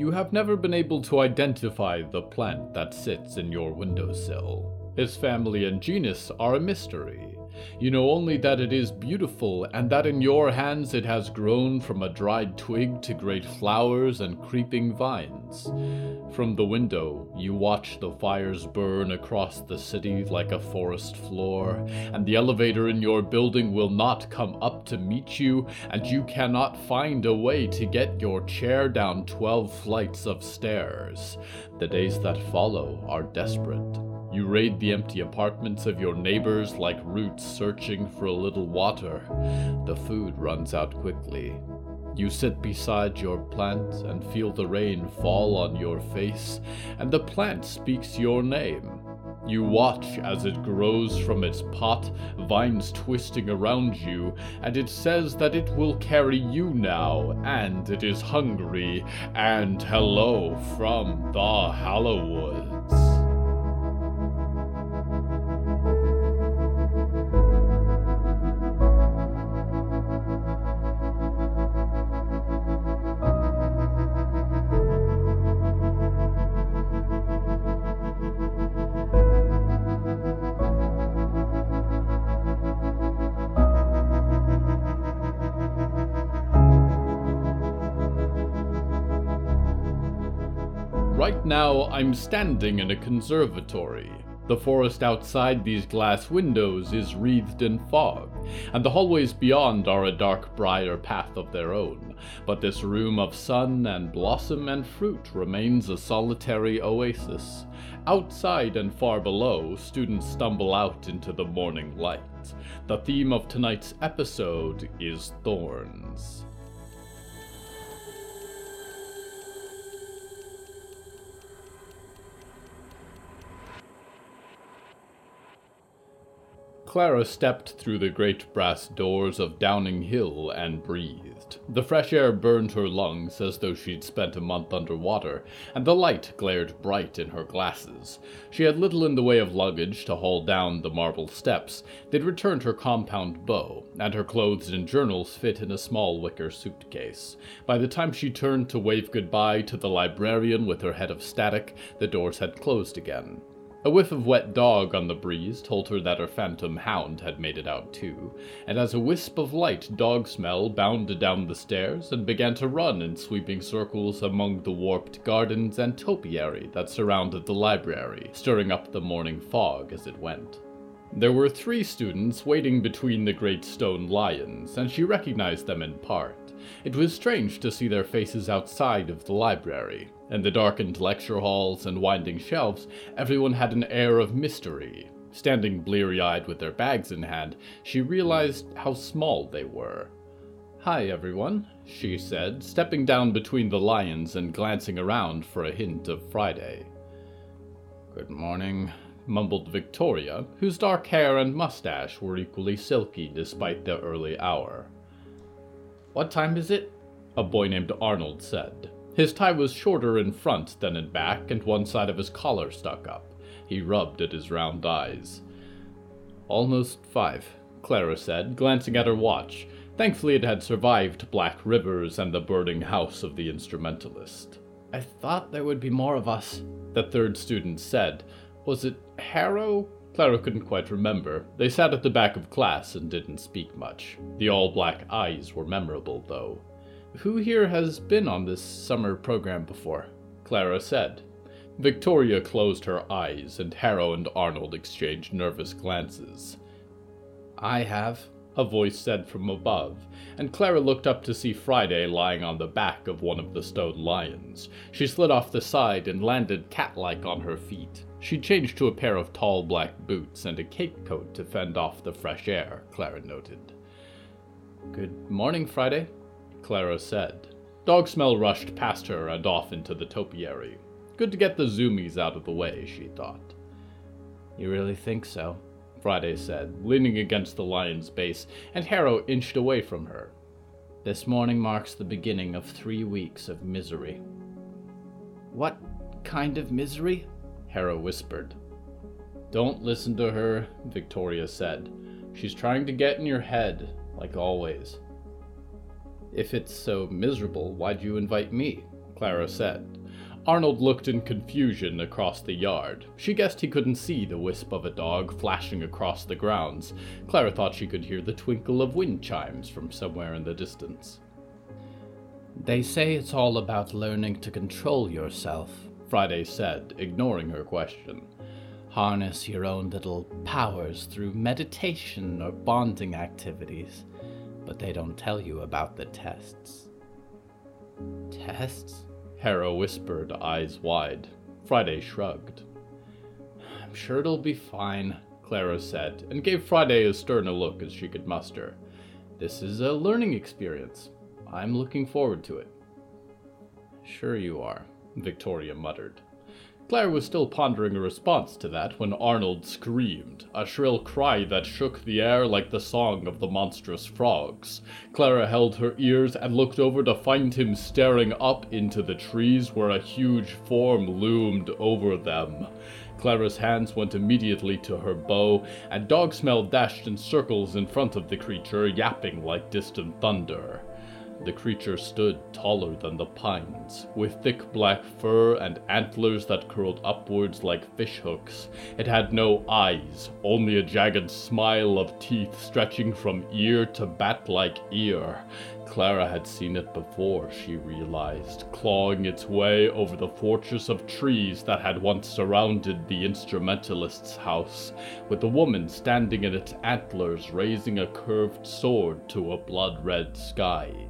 You have never been able to identify the plant that sits in your windowsill. Its family and genus are a mystery. You know only that it is beautiful and that in your hands it has grown from a dried twig to great flowers and creeping vines. From the window, you watch the fires burn across the city like a forest floor, and the elevator in your building will not come up to meet you, and you cannot find a way to get your chair down 12 flights of stairs. The days that follow are desperate. You raid the empty apartments of your neighbors like roots searching for a little water. The food runs out quickly. You sit beside your plant and feel the rain fall on your face, and the plant speaks your name. You watch as it grows from its pot, vines twisting around you, and it says that it will carry you now, and it is hungry, and hello from the Hallowoods. Now, I'm standing in a conservatory. The forest outside these glass windows is wreathed in fog, and the hallways beyond are a dark briar path of their own. But this room of sun and blossom and fruit remains a solitary oasis. Outside and far below, students stumble out into the morning light. The theme of tonight's episode is thorns. Clara stepped through the great brass doors of Downing Hill and breathed. The fresh air burned her lungs as though she'd spent a month underwater, and the light glared bright in her glasses. She had little in the way of luggage to haul down the marble steps. They'd returned her compound bow, and her clothes and journals fit in a small wicker suitcase. By the time she turned to wave goodbye to the librarian with her head of static, the doors had closed again. A whiff of wet dog on the breeze told her that her phantom hound had made it out too, and as a wisp of light dog smell bounded down the stairs and began to run in sweeping circles among the warped gardens and topiary that surrounded the library, stirring up the morning fog as it went. There were three students waiting between the great stone lions, and she recognized them in part. It was strange to see their faces outside of the library. In the darkened lecture halls and winding shelves, everyone had an air of mystery. Standing bleary eyed with their bags in hand, she realized how small they were. Hi, everyone, she said, stepping down between the lions and glancing around for a hint of Friday. Good morning, mumbled Victoria, whose dark hair and mustache were equally silky despite the early hour. What time is it? A boy named Arnold said. His tie was shorter in front than in back, and one side of his collar stuck up. He rubbed at his round eyes. Almost five, Clara said, glancing at her watch. Thankfully, it had survived Black Rivers and the burning house of the instrumentalist. I thought there would be more of us, the third student said. Was it Harrow? Clara couldn't quite remember. They sat at the back of class and didn't speak much. The all black eyes were memorable, though. Who here has been on this summer program before? Clara said. Victoria closed her eyes, and Harrow and Arnold exchanged nervous glances. I have, a voice said from above, and Clara looked up to see Friday lying on the back of one of the stone lions. She slid off the side and landed cat-like on her feet. She changed to a pair of tall black boots and a cape coat to fend off the fresh air, Clara noted. Good morning, Friday, Clara said. Dog smell rushed past her and off into the topiary. Good to get the zoomies out of the way, she thought. You really think so? Friday said, leaning against the lion's base, and Harrow inched away from her. This morning marks the beginning of three weeks of misery. What kind of misery? Harrow whispered. Don't listen to her, Victoria said. She's trying to get in your head, like always. If it's so miserable, why'd you invite me? Clara said. Arnold looked in confusion across the yard. She guessed he couldn't see the wisp of a dog flashing across the grounds. Clara thought she could hear the twinkle of wind chimes from somewhere in the distance. They say it's all about learning to control yourself, Friday said, ignoring her question. Harness your own little powers through meditation or bonding activities, but they don't tell you about the tests. Tests? Harrow whispered, eyes wide. Friday shrugged. I'm sure it'll be fine, Clara said, and gave Friday as stern a look as she could muster. This is a learning experience. I'm looking forward to it. Sure you are, Victoria muttered. Claire was still pondering a response to that when Arnold screamed, a shrill cry that shook the air like the song of the monstrous frogs. Clara held her ears and looked over to find him staring up into the trees where a huge form loomed over them. Clara's hands went immediately to her bow, and Dogsmell dashed in circles in front of the creature, yapping like distant thunder. The creature stood taller than the pines, with thick black fur and antlers that curled upwards like fishhooks. It had no eyes, only a jagged smile of teeth stretching from ear to bat like ear. Clara had seen it before, she realized, clawing its way over the fortress of trees that had once surrounded the instrumentalist's house, with the woman standing in its antlers raising a curved sword to a blood red sky.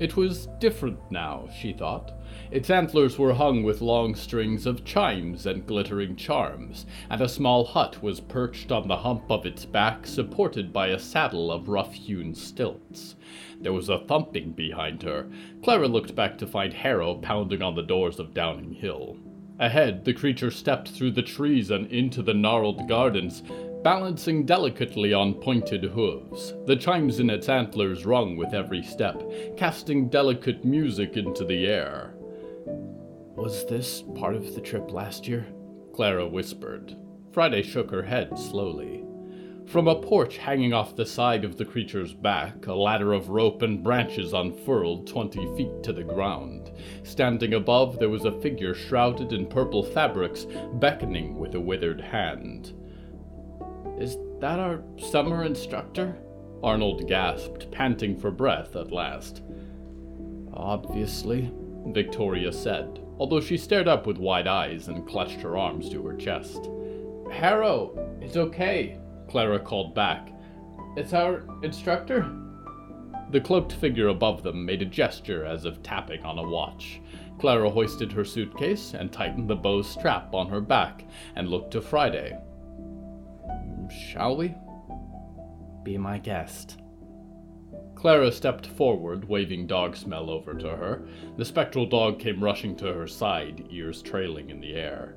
It was different now, she thought. Its antlers were hung with long strings of chimes and glittering charms, and a small hut was perched on the hump of its back, supported by a saddle of rough hewn stilts. There was a thumping behind her. Clara looked back to find Harrow pounding on the doors of Downing Hill. Ahead, the creature stepped through the trees and into the gnarled gardens, balancing delicately on pointed hooves. The chimes in its antlers rung with every step, casting delicate music into the air. Was this part of the trip last year? Clara whispered. Friday shook her head slowly. From a porch hanging off the side of the creature's back, a ladder of rope and branches unfurled twenty feet to the ground. Standing above, there was a figure shrouded in purple fabrics, beckoning with a withered hand. Is that our summer instructor? Arnold gasped, panting for breath at last. Obviously, Victoria said, although she stared up with wide eyes and clutched her arms to her chest. Harrow, it's okay, Clara called back. It's our instructor? The cloaked figure above them made a gesture as of tapping on a watch. Clara hoisted her suitcase and tightened the bow strap on her back and looked to Friday. Shall we? Be my guest. Clara stepped forward, waving dog smell over to her. The spectral dog came rushing to her side, ears trailing in the air.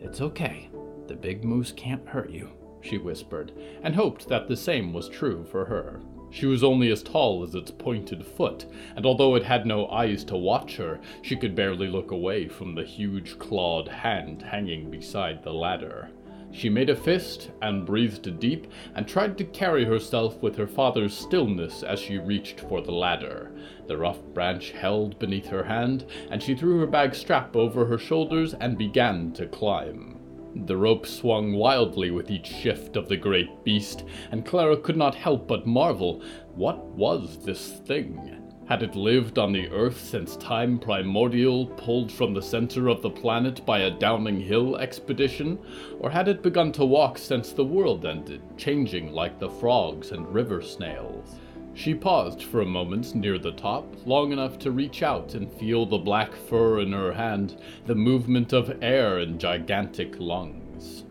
It's okay. The big moose can't hurt you, she whispered, and hoped that the same was true for her. She was only as tall as its pointed foot, and although it had no eyes to watch her, she could barely look away from the huge clawed hand hanging beside the ladder. She made a fist and breathed deep and tried to carry herself with her father's stillness as she reached for the ladder. The rough branch held beneath her hand, and she threw her bag strap over her shoulders and began to climb. The rope swung wildly with each shift of the great beast, and Clara could not help but marvel what was this thing? Had it lived on the Earth since time primordial, pulled from the center of the planet by a Downing Hill expedition? Or had it begun to walk since the world ended, changing like the frogs and river snails? She paused for a moment near the top, long enough to reach out and feel the black fur in her hand, the movement of air in gigantic lungs.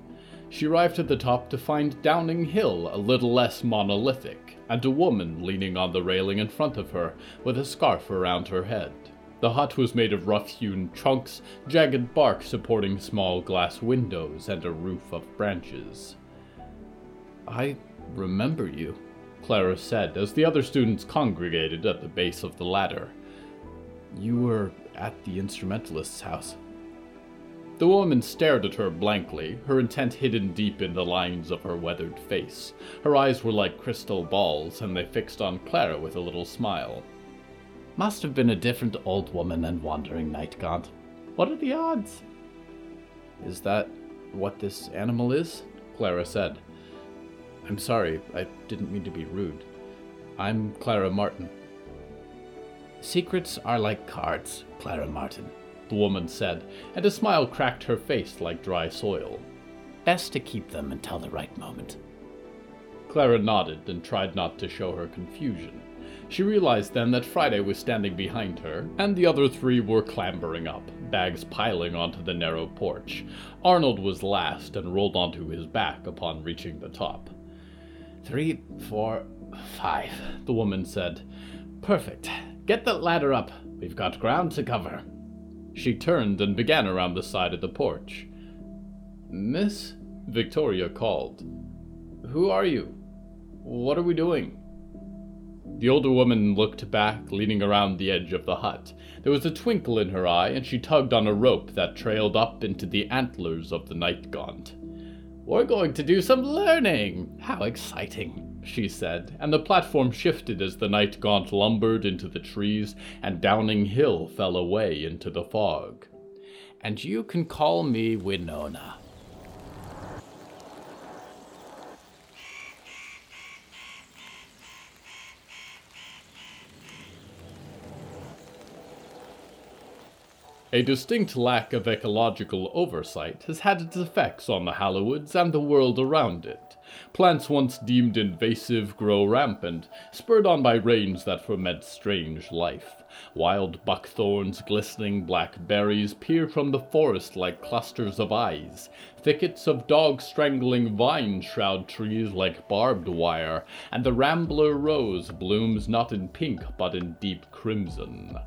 She arrived at the top to find Downing Hill a little less monolithic and a woman leaning on the railing in front of her, with a scarf around her head. The hut was made of rough hewn trunks, jagged bark supporting small glass windows, and a roof of branches. I remember you, Clara said as the other students congregated at the base of the ladder. You were at the instrumentalist's house. The woman stared at her blankly, her intent hidden deep in the lines of her weathered face. Her eyes were like crystal balls, and they fixed on Clara with a little smile. Must have been a different old woman than Wandering Night Gaunt. What are the odds? Is that what this animal is? Clara said. I'm sorry, I didn't mean to be rude. I'm Clara Martin. Secrets are like cards, Clara Martin, the woman said, and a smile cracked her face like dry soil. Best to keep them until the right moment. Clara nodded and tried not to show her confusion. She realized then that Friday was standing behind her, and the other three were clambering up, bags piling onto the narrow porch. Arnold was last and rolled onto his back upon reaching the top. Three, four, five, the woman said. Perfect. Get that ladder up. We've got ground to cover. She turned and began around the side of the porch. Miss? Victoria called. Who are you? What are we doing? The older woman looked back, leaning around the edge of the hut. There was a twinkle in her eye, and she tugged on a rope that trailed up into the antlers of the night gaunt. We're going to do some learning! How exciting! She said, and the platform shifted as the night gaunt lumbered into the trees, and Downing Hill fell away into the fog. And you can call me Winona. A distinct lack of ecological oversight has had its effects on the Hallowoods and the world around it. Plants once deemed invasive grow rampant, spurred on by rains that ferment strange life. Wild buckthorns, glistening black berries peer from the forest like clusters of eyes. Thickets of dog strangling vines shroud trees like barbed wire, and the rambler rose blooms not in pink but in deep crimson.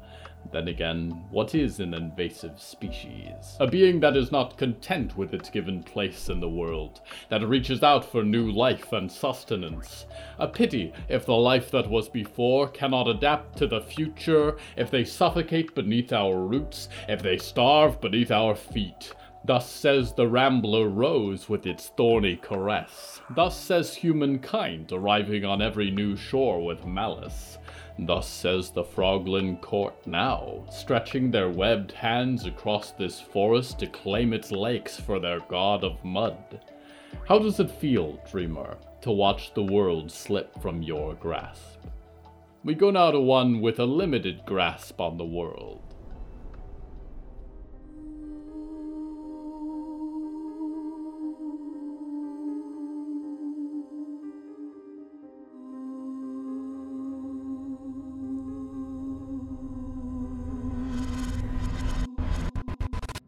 Then again, what is an invasive species? A being that is not content with its given place in the world, that reaches out for new life and sustenance. A pity if the life that was before cannot adapt to the future, if they suffocate beneath our roots, if they starve beneath our feet. Thus says the rambler rose with its thorny caress. Thus says humankind, arriving on every new shore with malice. Thus says the Froglin court now, stretching their webbed hands across this forest to claim its lakes for their god of mud. How does it feel, dreamer, to watch the world slip from your grasp? We go now to one with a limited grasp on the world.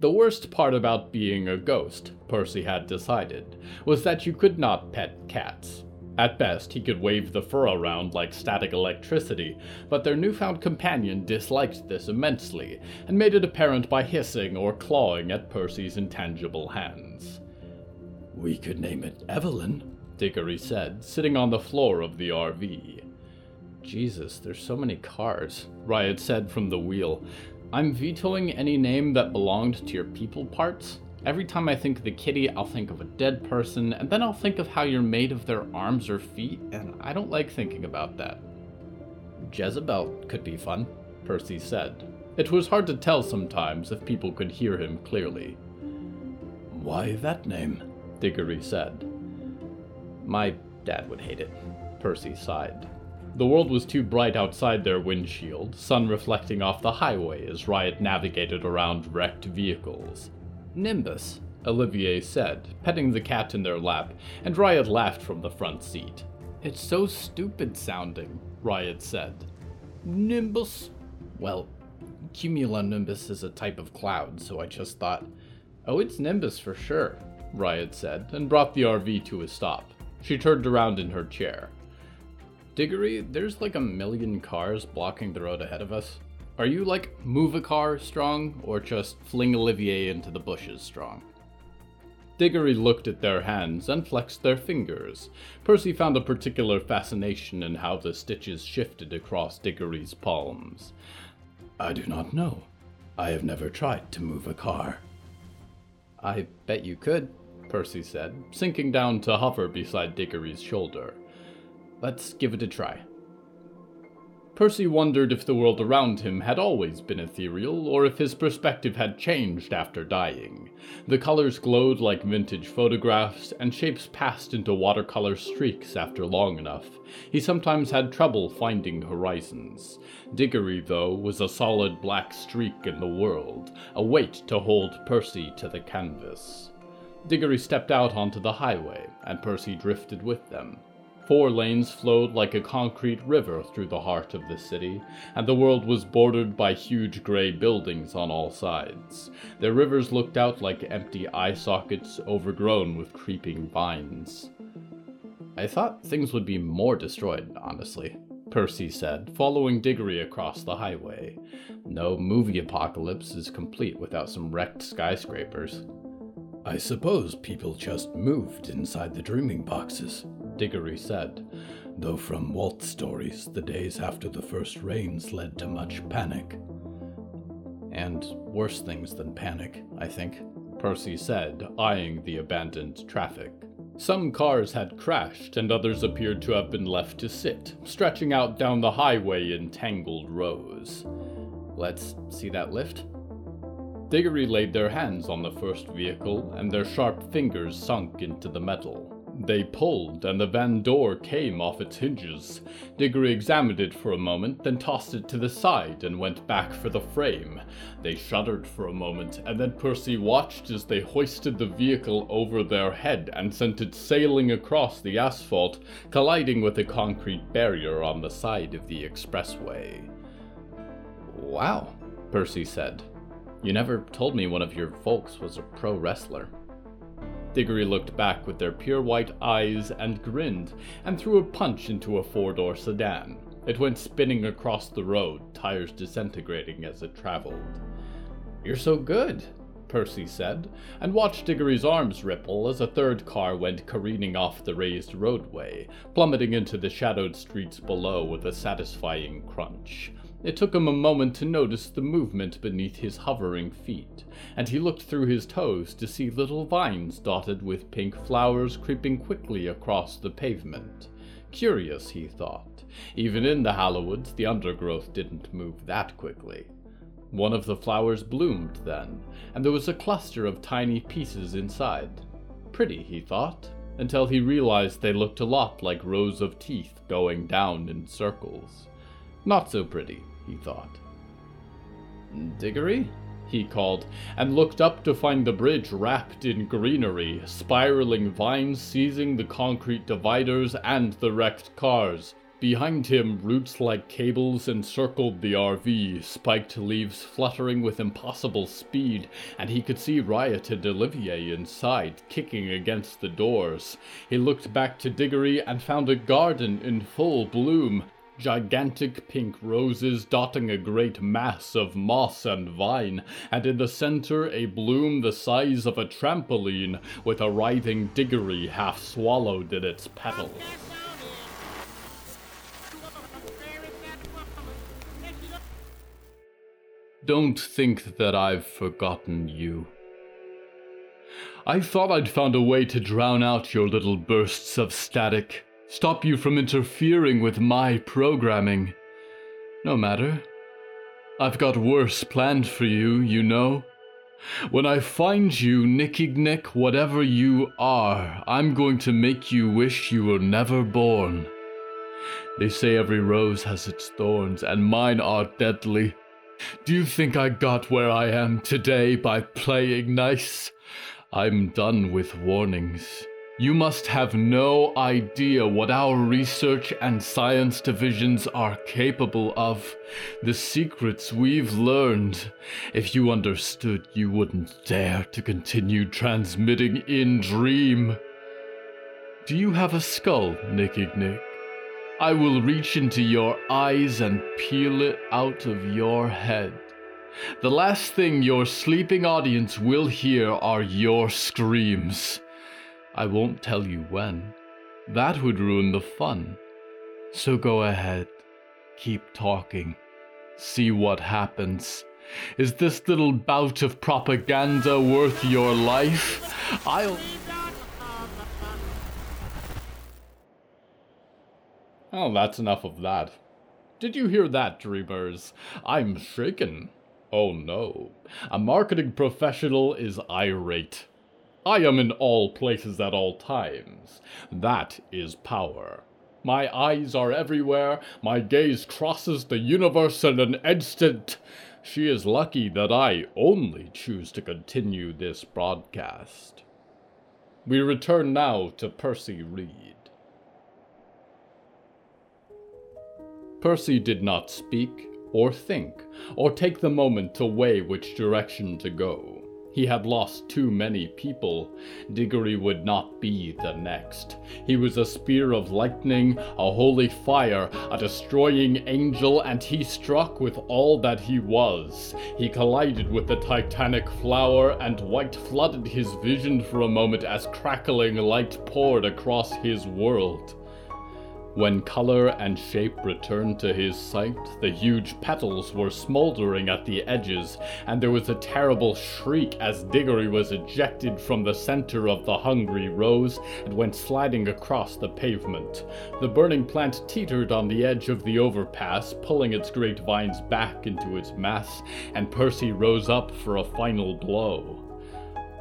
The worst part about being a ghost, Percy had decided, was that you could not pet cats. At best, he could wave the fur around like static electricity, but their newfound companion disliked this immensely, and made it apparent by hissing or clawing at Percy's intangible hands. We could name it Evelyn, Diggory said, sitting on the floor of the RV. Jesus, there's so many cars, Riot said from the wheel. I'm vetoing any name that belonged to your people parts. Every time I think of the kitty, I'll think of a dead person, and then I'll think of how you're made of their arms or feet, and I don't like thinking about that. Jezebel could be fun, Percy said. It was hard to tell sometimes if people could hear him clearly. Why that name? Diggory said. My dad would hate it, Percy sighed. The world was too bright outside their windshield, sun reflecting off the highway as Riot navigated around wrecked vehicles. Nimbus, Olivier said, petting the cat in their lap, and Riot laughed from the front seat. It's so stupid sounding, Riot said. Nimbus? Well, cumulonimbus is a type of cloud, so I just thought, oh, it's Nimbus for sure, Riot said, and brought the RV to a stop. She turned around in her chair. Diggory, there's like a million cars blocking the road ahead of us. Are you like move a car strong, or just fling Olivier into the bushes strong? Diggory looked at their hands and flexed their fingers. Percy found a particular fascination in how the stitches shifted across Diggory's palms. I do not know. I have never tried to move a car. I bet you could, Percy said, sinking down to hover beside Diggory's shoulder. Let's give it a try. Percy wondered if the world around him had always been ethereal, or if his perspective had changed after dying. The colors glowed like vintage photographs, and shapes passed into watercolor streaks after long enough. He sometimes had trouble finding horizons. Diggory, though, was a solid black streak in the world, a weight to hold Percy to the canvas. Diggory stepped out onto the highway, and Percy drifted with them. Four lanes flowed like a concrete river through the heart of the city, and the world was bordered by huge gray buildings on all sides. Their rivers looked out like empty eye sockets overgrown with creeping vines. I thought things would be more destroyed, honestly, Percy said, following Diggory across the highway. No movie apocalypse is complete without some wrecked skyscrapers. I suppose people just moved inside the dreaming boxes, Diggory said, though from Walt's stories, the days after the first rains led to much panic. And worse things than panic, I think, Percy said, eyeing the abandoned traffic. Some cars had crashed, and others appeared to have been left to sit, stretching out down the highway in tangled rows. Let's see that lift? Diggory laid their hands on the first vehicle, and their sharp fingers sunk into the metal. They pulled, and the van door came off its hinges. Diggory examined it for a moment, then tossed it to the side and went back for the frame. They shuddered for a moment, and then Percy watched as they hoisted the vehicle over their head and sent it sailing across the asphalt, colliding with a concrete barrier on the side of the expressway. Wow, Percy said. You never told me one of your folks was a pro wrestler. Diggory looked back with their pure white eyes and grinned, and threw a punch into a four door sedan. It went spinning across the road, tires disintegrating as it traveled. You're so good, Percy said, and watched Diggory's arms ripple as a third car went careening off the raised roadway, plummeting into the shadowed streets below with a satisfying crunch. It took him a moment to notice the movement beneath his hovering feet, and he looked through his toes to see little vines dotted with pink flowers creeping quickly across the pavement. Curious, he thought. Even in the Hallowoods, the undergrowth didn't move that quickly. One of the flowers bloomed then, and there was a cluster of tiny pieces inside. Pretty, he thought, until he realized they looked a lot like rows of teeth going down in circles. Not so pretty, he thought. Diggory? he called, and looked up to find the bridge wrapped in greenery, spiraling vines seizing the concrete dividers and the wrecked cars. Behind him, roots like cables encircled the RV, spiked leaves fluttering with impossible speed, and he could see Riot and Olivier inside, kicking against the doors. He looked back to Diggory and found a garden in full bloom, gigantic pink roses dotting a great mass of moss and vine, and in the center a bloom the size of a trampoline with a writhing diggory half swallowed in its petals. Don't think that I've forgotten you. I thought I'd found a way to drown out your little bursts of static stop you from interfering with my programming. No matter. I've got worse planned for you, you know. When I find you, Nicky Nickignick, whatever you are, I'm going to make you wish you were never born. They say every rose has its thorns, and mine are deadly. Do you think I got where I am today by playing nice? I'm done with warnings. You must have no idea what our research and science divisions are capable of. The secrets we've learned. If you understood, you wouldn't dare to continue transmitting in Dream. Do you have a skull, Nicky Nick? I will reach into your eyes and peel it out of your head. The last thing your sleeping audience will hear are your screams. I won't tell you when. That would ruin the fun. So go ahead. Keep talking. See what happens. Is this little bout of propaganda worth your life? I'll. Oh, that's enough of that. Did you hear that, dreamers? I'm shaken. Oh no, a marketing professional is irate. I am in all places at all times. That is power. My eyes are everywhere, my gaze crosses the universe in an instant. She is lucky that I only choose to continue this broadcast. We return now to Percy Reed. Percy did not speak, or think, or take the moment to weigh which direction to go. He had lost too many people. Diggory would not be the next. He was a spear of lightning, a holy fire, a destroying angel, and he struck with all that he was. He collided with the titanic flower, and white flooded his vision for a moment as crackling light poured across his world. When color and shape returned to his sight, the huge petals were smoldering at the edges, and there was a terrible shriek as Diggory was ejected from the center of the hungry rose and went sliding across the pavement. The burning plant teetered on the edge of the overpass, pulling its great vines back into its mass, and Percy rose up for a final blow.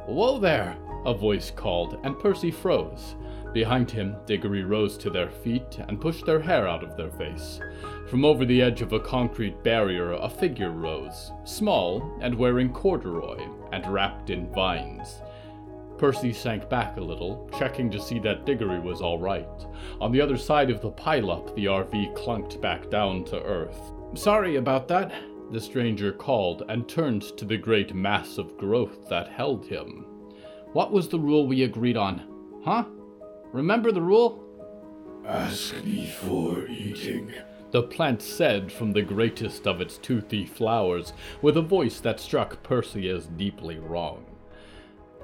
Whoa there! a voice called, and Percy froze. Behind him, Diggory rose to their feet and pushed their hair out of their face. From over the edge of a concrete barrier, a figure rose, small and wearing corduroy and wrapped in vines. Percy sank back a little, checking to see that Diggory was all right. On the other side of the pileup, the RV clunked back down to earth. Sorry about that, the stranger called and turned to the great mass of growth that held him. What was the rule we agreed on? Huh? Remember the rule? Ask before eating. The plant said from the greatest of its toothy flowers, with a voice that struck Percy as deeply wrong.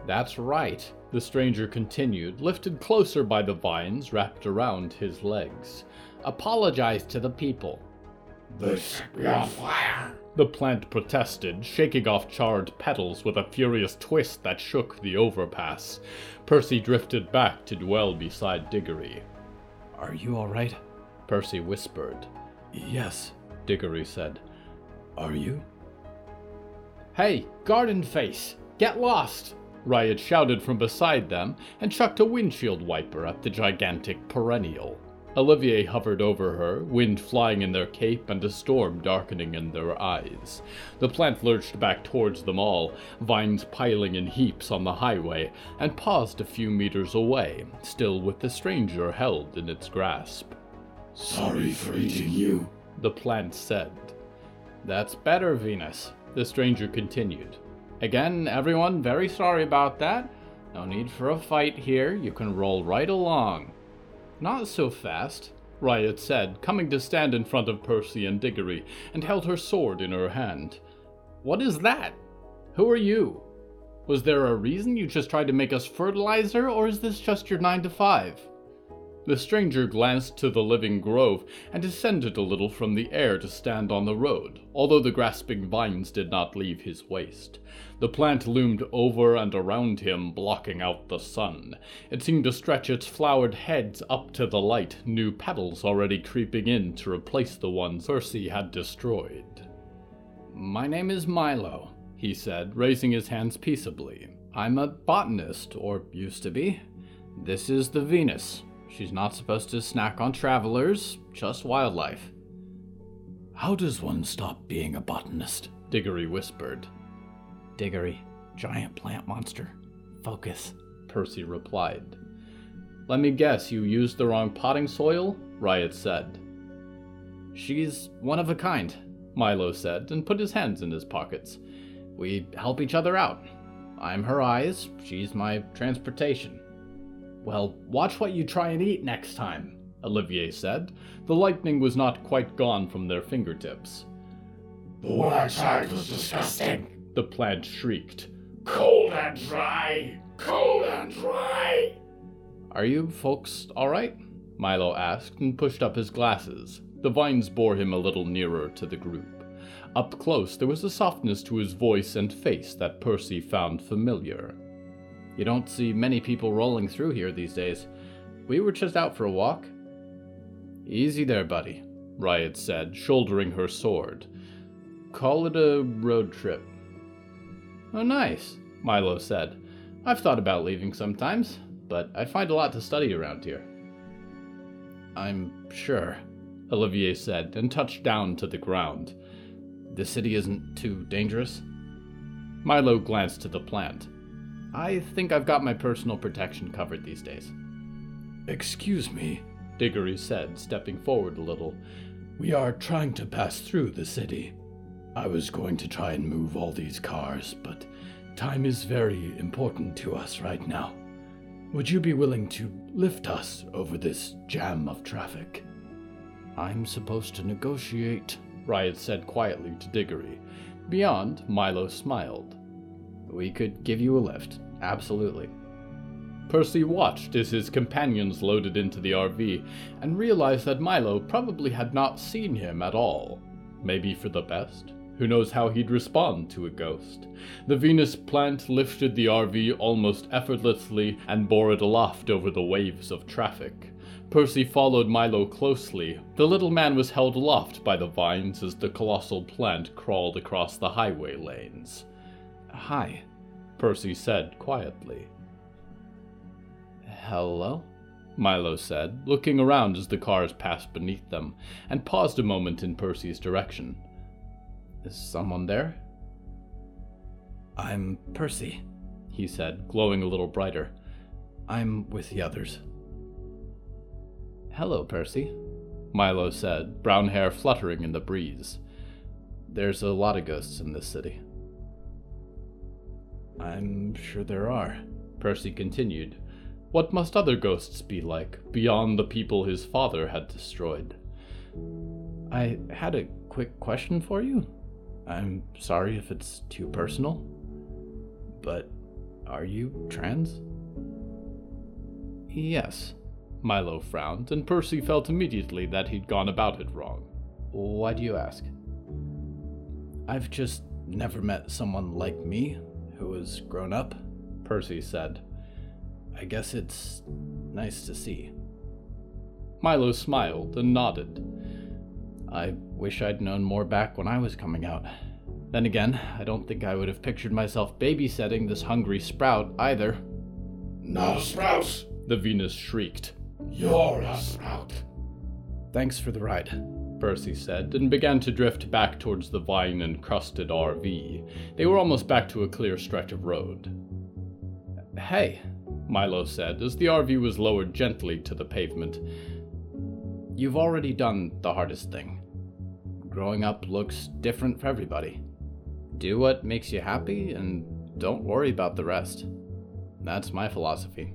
That's right, the stranger continued, lifted closer by the vines wrapped around his legs. Apologize to the people. On fire. The plant protested, shaking off charred petals with a furious twist that shook the overpass. Percy drifted back to dwell beside Diggory. Are you all right? Percy whispered. Yes, Diggory said. Are you? Hey, Garden Face! Get lost! Riot shouted from beside them and chucked a windshield wiper at the gigantic perennial. Olivier hovered over her, wind flying in their cape and a storm darkening in their eyes. The plant lurched back towards them all, vines piling in heaps on the highway, and paused a few meters away, still with the stranger held in its grasp. Sorry for eating you, the plant said. That's better, Venus, the stranger continued. Again, everyone, very sorry about that. No need for a fight here. You can roll right along. Not so fast, Riot said, coming to stand in front of Percy and Diggory, and held her sword in her hand. What is that? Who are you? Was there a reason you just tried to make us fertilizer, or is this just your nine to five? The stranger glanced to the living grove and descended a little from the air to stand on the road, although the grasping vines did not leave his waist. The plant loomed over and around him, blocking out the sun. It seemed to stretch its flowered heads up to the light, new petals already creeping in to replace the ones Percy had destroyed. My name is Milo, he said, raising his hands peaceably. I'm a botanist, or used to be. This is the Venus. She's not supposed to snack on travelers, just wildlife. How does one stop being a botanist? Diggory whispered. Diggory, giant plant monster. Focus, Percy replied. Let me guess, you used the wrong potting soil? Riot said. She's one of a kind, Milo said, and put his hands in his pockets. We help each other out. I'm her eyes, she's my transportation. Well, watch what you try and eat next time, Olivier said. The lightning was not quite gone from their fingertips. The one I tried was disgusting, the plant shrieked. Cold and dry! Cold and dry! Are you folks all right? Milo asked and pushed up his glasses. The vines bore him a little nearer to the group. Up close, there was a softness to his voice and face that Percy found familiar. You don't see many people rolling through here these days. We were just out for a walk. Easy there, buddy. Riot said, shouldering her sword. Call it a road trip. Oh, nice, Milo said. I've thought about leaving sometimes, but I find a lot to study around here. I'm sure, Olivier said, and touched down to the ground. The city isn't too dangerous? Milo glanced to the plant. I think I've got my personal protection covered these days. Excuse me, Diggory said, stepping forward a little. We are trying to pass through the city. I was going to try and move all these cars, but time is very important to us right now. Would you be willing to lift us over this jam of traffic? I'm supposed to negotiate, Riot said quietly to Diggory. Beyond, Milo smiled. We could give you a lift, absolutely. Percy watched as his companions loaded into the RV and realized that Milo probably had not seen him at all. Maybe for the best? Who knows how he'd respond to a ghost? The Venus plant lifted the RV almost effortlessly and bore it aloft over the waves of traffic. Percy followed Milo closely. The little man was held aloft by the vines as the colossal plant crawled across the highway lanes. Hi, Percy said quietly. Hello? Milo said, looking around as the cars passed beneath them, and paused a moment in Percy's direction. Is someone there? I'm Percy, he said, glowing a little brighter. I'm with the others. Hello, Percy, Milo said, brown hair fluttering in the breeze. There's a lot of ghosts in this city. I'm sure there are, Percy continued. What must other ghosts be like, beyond the people his father had destroyed? I had a quick question for you. I'm sorry if it's too personal, but are you trans? Yes. Milo frowned, and Percy felt immediately that he'd gone about it wrong. Why do you ask? I've just never met someone like me who has grown up, Percy said. I guess it's nice to see. Milo smiled and nodded. I wish I'd known more back when I was coming out. Then again, I don't think I would have pictured myself babysitting this hungry sprout either. Not a sprout! The Venus shrieked. You're a sprout. Thanks for the ride, Percy said, and began to drift back towards the vine encrusted RV. They were almost back to a clear stretch of road. Hey, Milo said as the RV was lowered gently to the pavement. You've already done the hardest thing growing up looks different for everybody. Do what makes you happy and don't worry about the rest. That's my philosophy.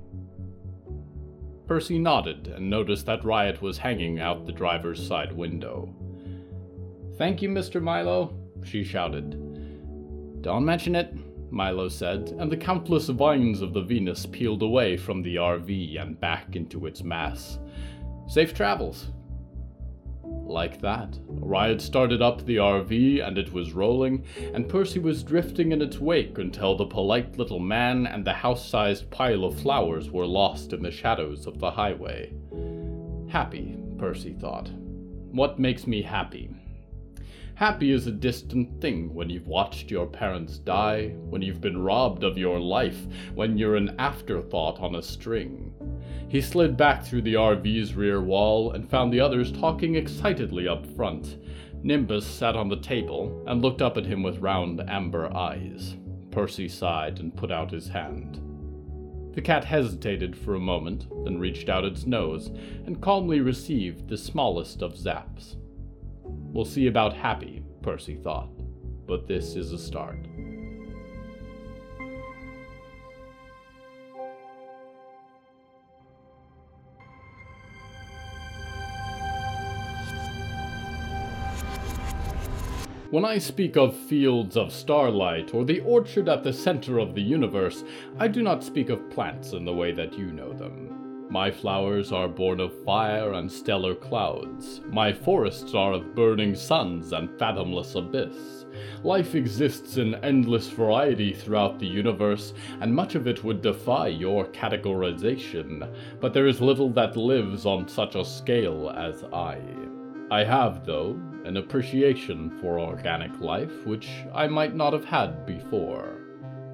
Percy nodded and noticed that Riot was hanging out the driver's side window. Thank you, Mr. Milo, she shouted. Don't mention it, Milo said, and the countless vines of the Venus peeled away from the RV and back into its mass. Safe travels, like that, Riot started up the RV and it was rolling, and Percy was drifting in its wake until the polite little man and the house sized pile of flowers were lost in the shadows of the highway. Happy, Percy thought. What makes me happy? Happy is a distant thing when you've watched your parents die, when you've been robbed of your life, when you're an afterthought on a string. He slid back through the RV's rear wall and found the others talking excitedly up front. Nimbus sat on the table and looked up at him with round amber eyes. Percy sighed and put out his hand. The cat hesitated for a moment, then reached out its nose and calmly received the smallest of zaps. We'll see about Happy, Percy thought, but this is a start. When I speak of fields of starlight or the orchard at the center of the universe, I do not speak of plants in the way that you know them. My flowers are born of fire and stellar clouds. My forests are of burning suns and fathomless abyss. Life exists in endless variety throughout the universe, and much of it would defy your categorization, but there is little that lives on such a scale as I. I have, though, an appreciation for organic life which I might not have had before.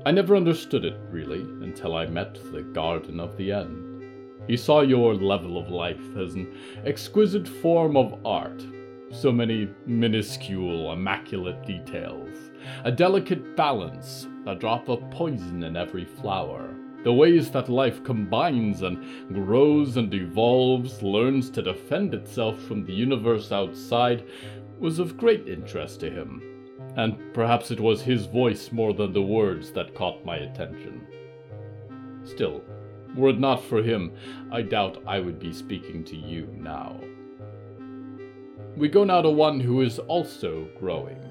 I never understood it, really, until I met the Garden of the End. He saw your level of life as an exquisite form of art. So many minuscule, immaculate details, a delicate balance, a drop of poison in every flower. The ways that life combines and grows and evolves, learns to defend itself from the universe outside, was of great interest to him. And perhaps it was his voice more than the words that caught my attention. Still, were it not for him, I doubt I would be speaking to you now. We go now to one who is also growing.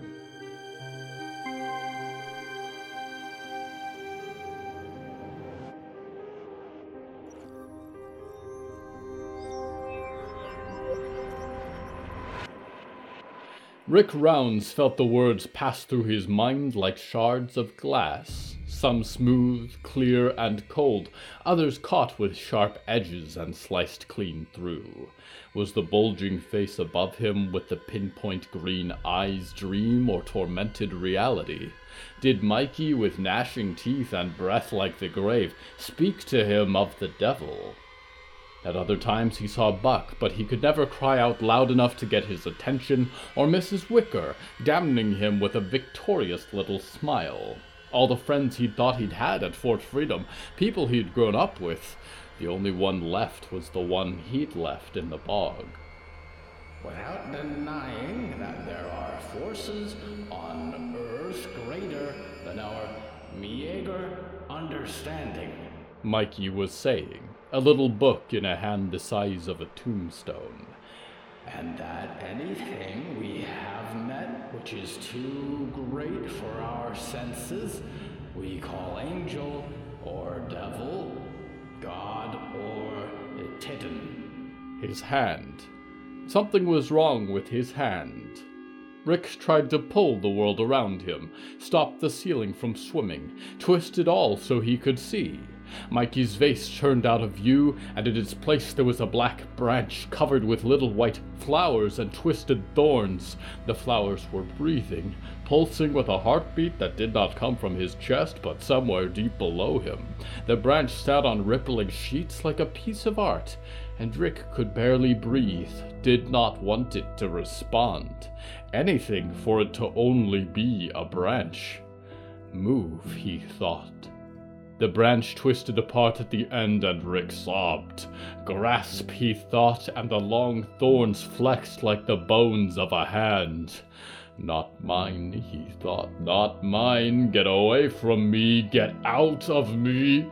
Rick Rounds felt the words pass through his mind like shards of glass, some smooth, clear, and cold, others caught with sharp edges and sliced clean through. Was the bulging face above him with the pinpoint green eyes dream or tormented reality? Did Mikey, with gnashing teeth and breath like the grave, speak to him of the devil? At other times he saw Buck, but he could never cry out loud enough to get his attention, or Mrs. Wicker, damning him with a victorious little smile. All the friends he'd thought he'd had at Fort Freedom, people he'd grown up with, the only one left was the one he'd left in the bog. Without denying that there are forces on Earth greater than our meager understanding, Mikey was saying a little book in a hand the size of a tombstone. And that anything we have met which is too great for our senses, we call angel or devil, god or titan. His hand. Something was wrong with his hand. Rick tried to pull the world around him, stop the ceiling from swimming, twist it all so he could see. Mikey's vase turned out of view, and in its place there was a black branch covered with little white flowers and twisted thorns. The flowers were breathing, pulsing with a heartbeat that did not come from his chest but somewhere deep below him. The branch sat on rippling sheets like a piece of art, and Rick could barely breathe, did not want it to respond. Anything for it to only be a branch. Move, he thought. The branch twisted apart at the end, and Rick sobbed. Grasp, he thought, and the long thorns flexed like the bones of a hand. Not mine, he thought, not mine. Get away from me, get out of me.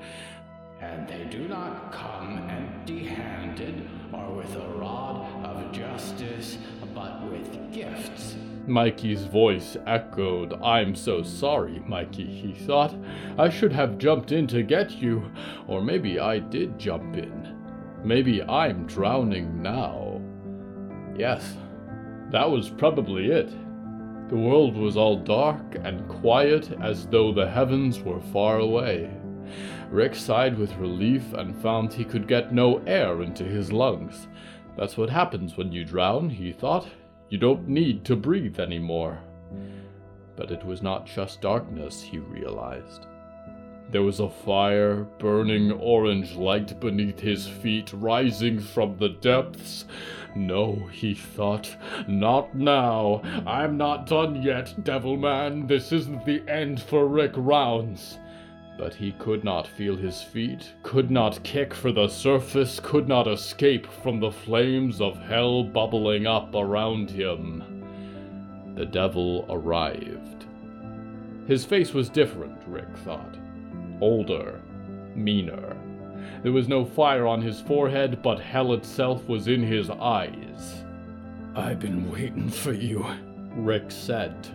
And they do not come empty handed or with a rod of justice, but with gifts Mikey's voice echoed. I'm so sorry, Mikey, he thought. I should have jumped in to get you. Or maybe I did jump in. Maybe I'm drowning now. Yes, that was probably it. The world was all dark and quiet as though the heavens were far away. Rick sighed with relief and found he could get no air into his lungs. That's what happens when you drown, he thought. You don't need to breathe anymore. But it was not just darkness, he realized. There was a fire, burning orange light beneath his feet, rising from the depths. No, he thought, not now. I'm not done yet, Devilman. This isn't the end for Rick Rounds. But he could not feel his feet, could not kick for the surface, could not escape from the flames of hell bubbling up around him. The devil arrived. His face was different, Rick thought. Older, meaner. There was no fire on his forehead, but hell itself was in his eyes. I've been waiting for you, Rick said.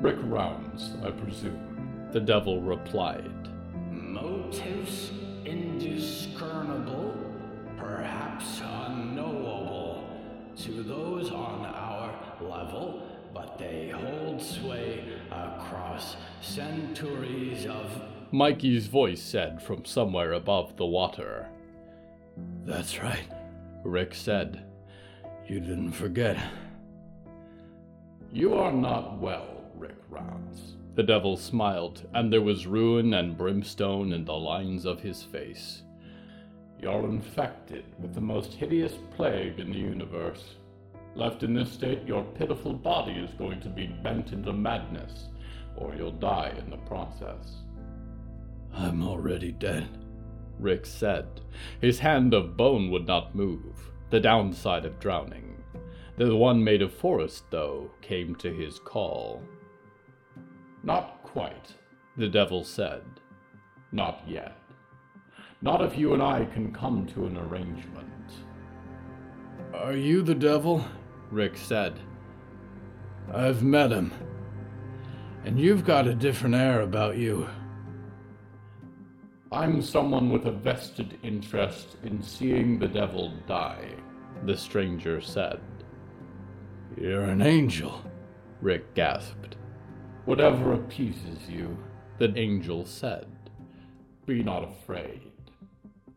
Rick Rounds, I presume the devil replied. Motives indiscernible, perhaps unknowable to those on our level, but they hold sway across centuries of. Mikey's voice said from somewhere above the water. That's right, Rick said. You didn't forget. You are not well, Rick Rounds. The devil smiled, and there was ruin and brimstone in the lines of his face. You're infected with the most hideous plague in the universe. Left in this state, your pitiful body is going to be bent into madness, or you'll die in the process. I'm already dead, Rick said. His hand of bone would not move, the downside of drowning. The one made of forest, though, came to his call. Not quite, the devil said. Not yet. Not if you and I can come to an arrangement. Are you the devil? Rick said. I've met him. And you've got a different air about you. I'm someone with a vested interest in seeing the devil die, the stranger said. You're an angel, Rick gasped. Whatever appeases you, the angel said. Be not afraid.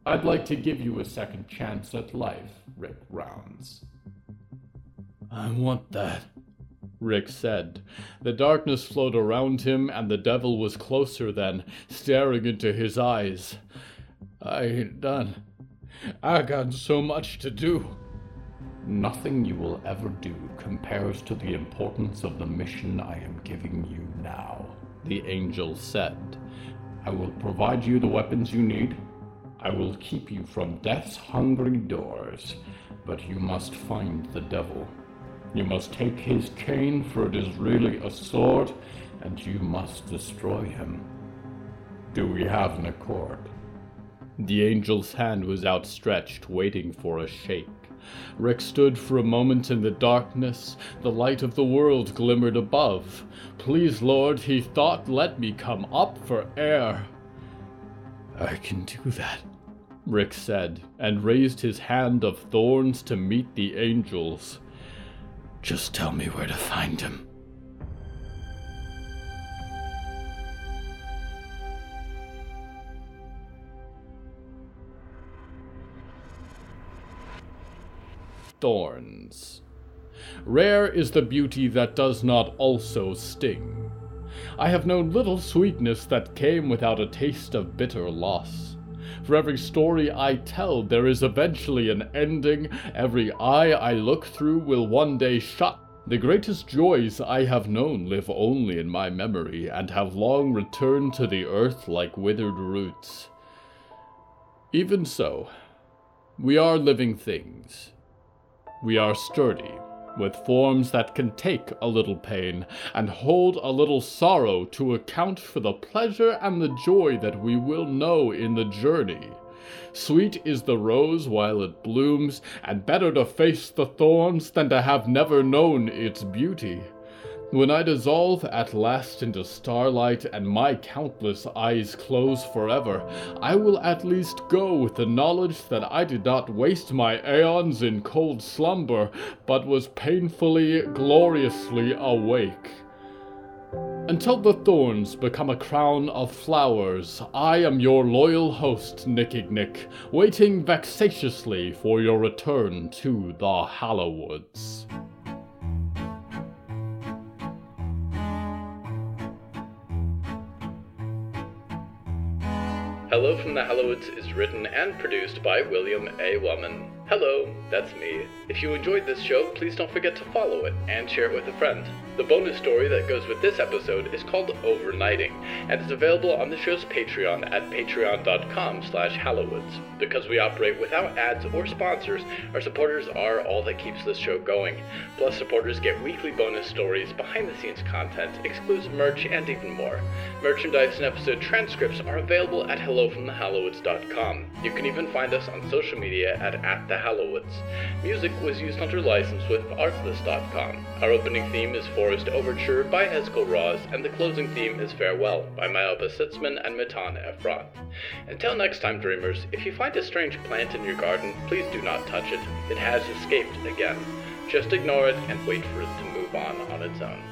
I'd like to give you a second chance at life, Rick Rounds. I want that, Rick said. The darkness flowed around him, and the devil was closer then, staring into his eyes. I ain't done. I got so much to do. Nothing you will ever do compares to the importance of the mission I am giving you now, the angel said. I will provide you the weapons you need. I will keep you from death's hungry doors, but you must find the devil. You must take his chain, for it is really a sword, and you must destroy him. Do we have an accord? The angel's hand was outstretched, waiting for a shake. Rick stood for a moment in the darkness. The light of the world glimmered above. Please, Lord, he thought, let me come up for air. I can do that, Rick said, and raised his hand of thorns to meet the angel's. Just tell me where to find him. Thorns. Rare is the beauty that does not also sting. I have known little sweetness that came without a taste of bitter loss. For every story I tell, there is eventually an ending. Every eye I look through will one day shut. The greatest joys I have known live only in my memory, and have long returned to the earth like withered roots. Even so, we are living things we are sturdy, with forms that can take a little pain and hold a little sorrow to account for the pleasure and the joy that we will know in the journey. Sweet is the rose while it blooms, and better to face the thorns than to have never known its beauty. When I dissolve at last into starlight and my countless eyes close forever, I will at least go with the knowledge that I did not waste my aeons in cold slumber, but was painfully, gloriously awake. Until the thorns become a crown of flowers, I am your loyal host, Nickignick, waiting vexatiously for your return to the Hallowoods. Hello from the Hallowoods is written and produced by William A. Wellman. Hello, that's me. If you enjoyed this show, please don't forget to follow it and share it with a friend. The bonus story that goes with this episode is called Overnighting, and is available on the show's Patreon at patreon.com slash hallowoods. Because we operate without ads or sponsors, our supporters are all that keeps this show going. Plus, supporters get weekly bonus stories, behind-the-scenes content, exclusive merch, and even more. Merchandise and episode transcripts are available at hellofromthehallowoods.com. You can even find us on social media at, at the Hallowoods. Music was used under license with Artlist.com. Our opening theme is Forest Overture by Eskel Ross, and the closing theme is Farewell by Myalba Sitzman and Matan Efrat. Until next time, dreamers, if you find a strange plant in your garden, please do not touch it. It has escaped again. Just ignore it and wait for it to move on on its own.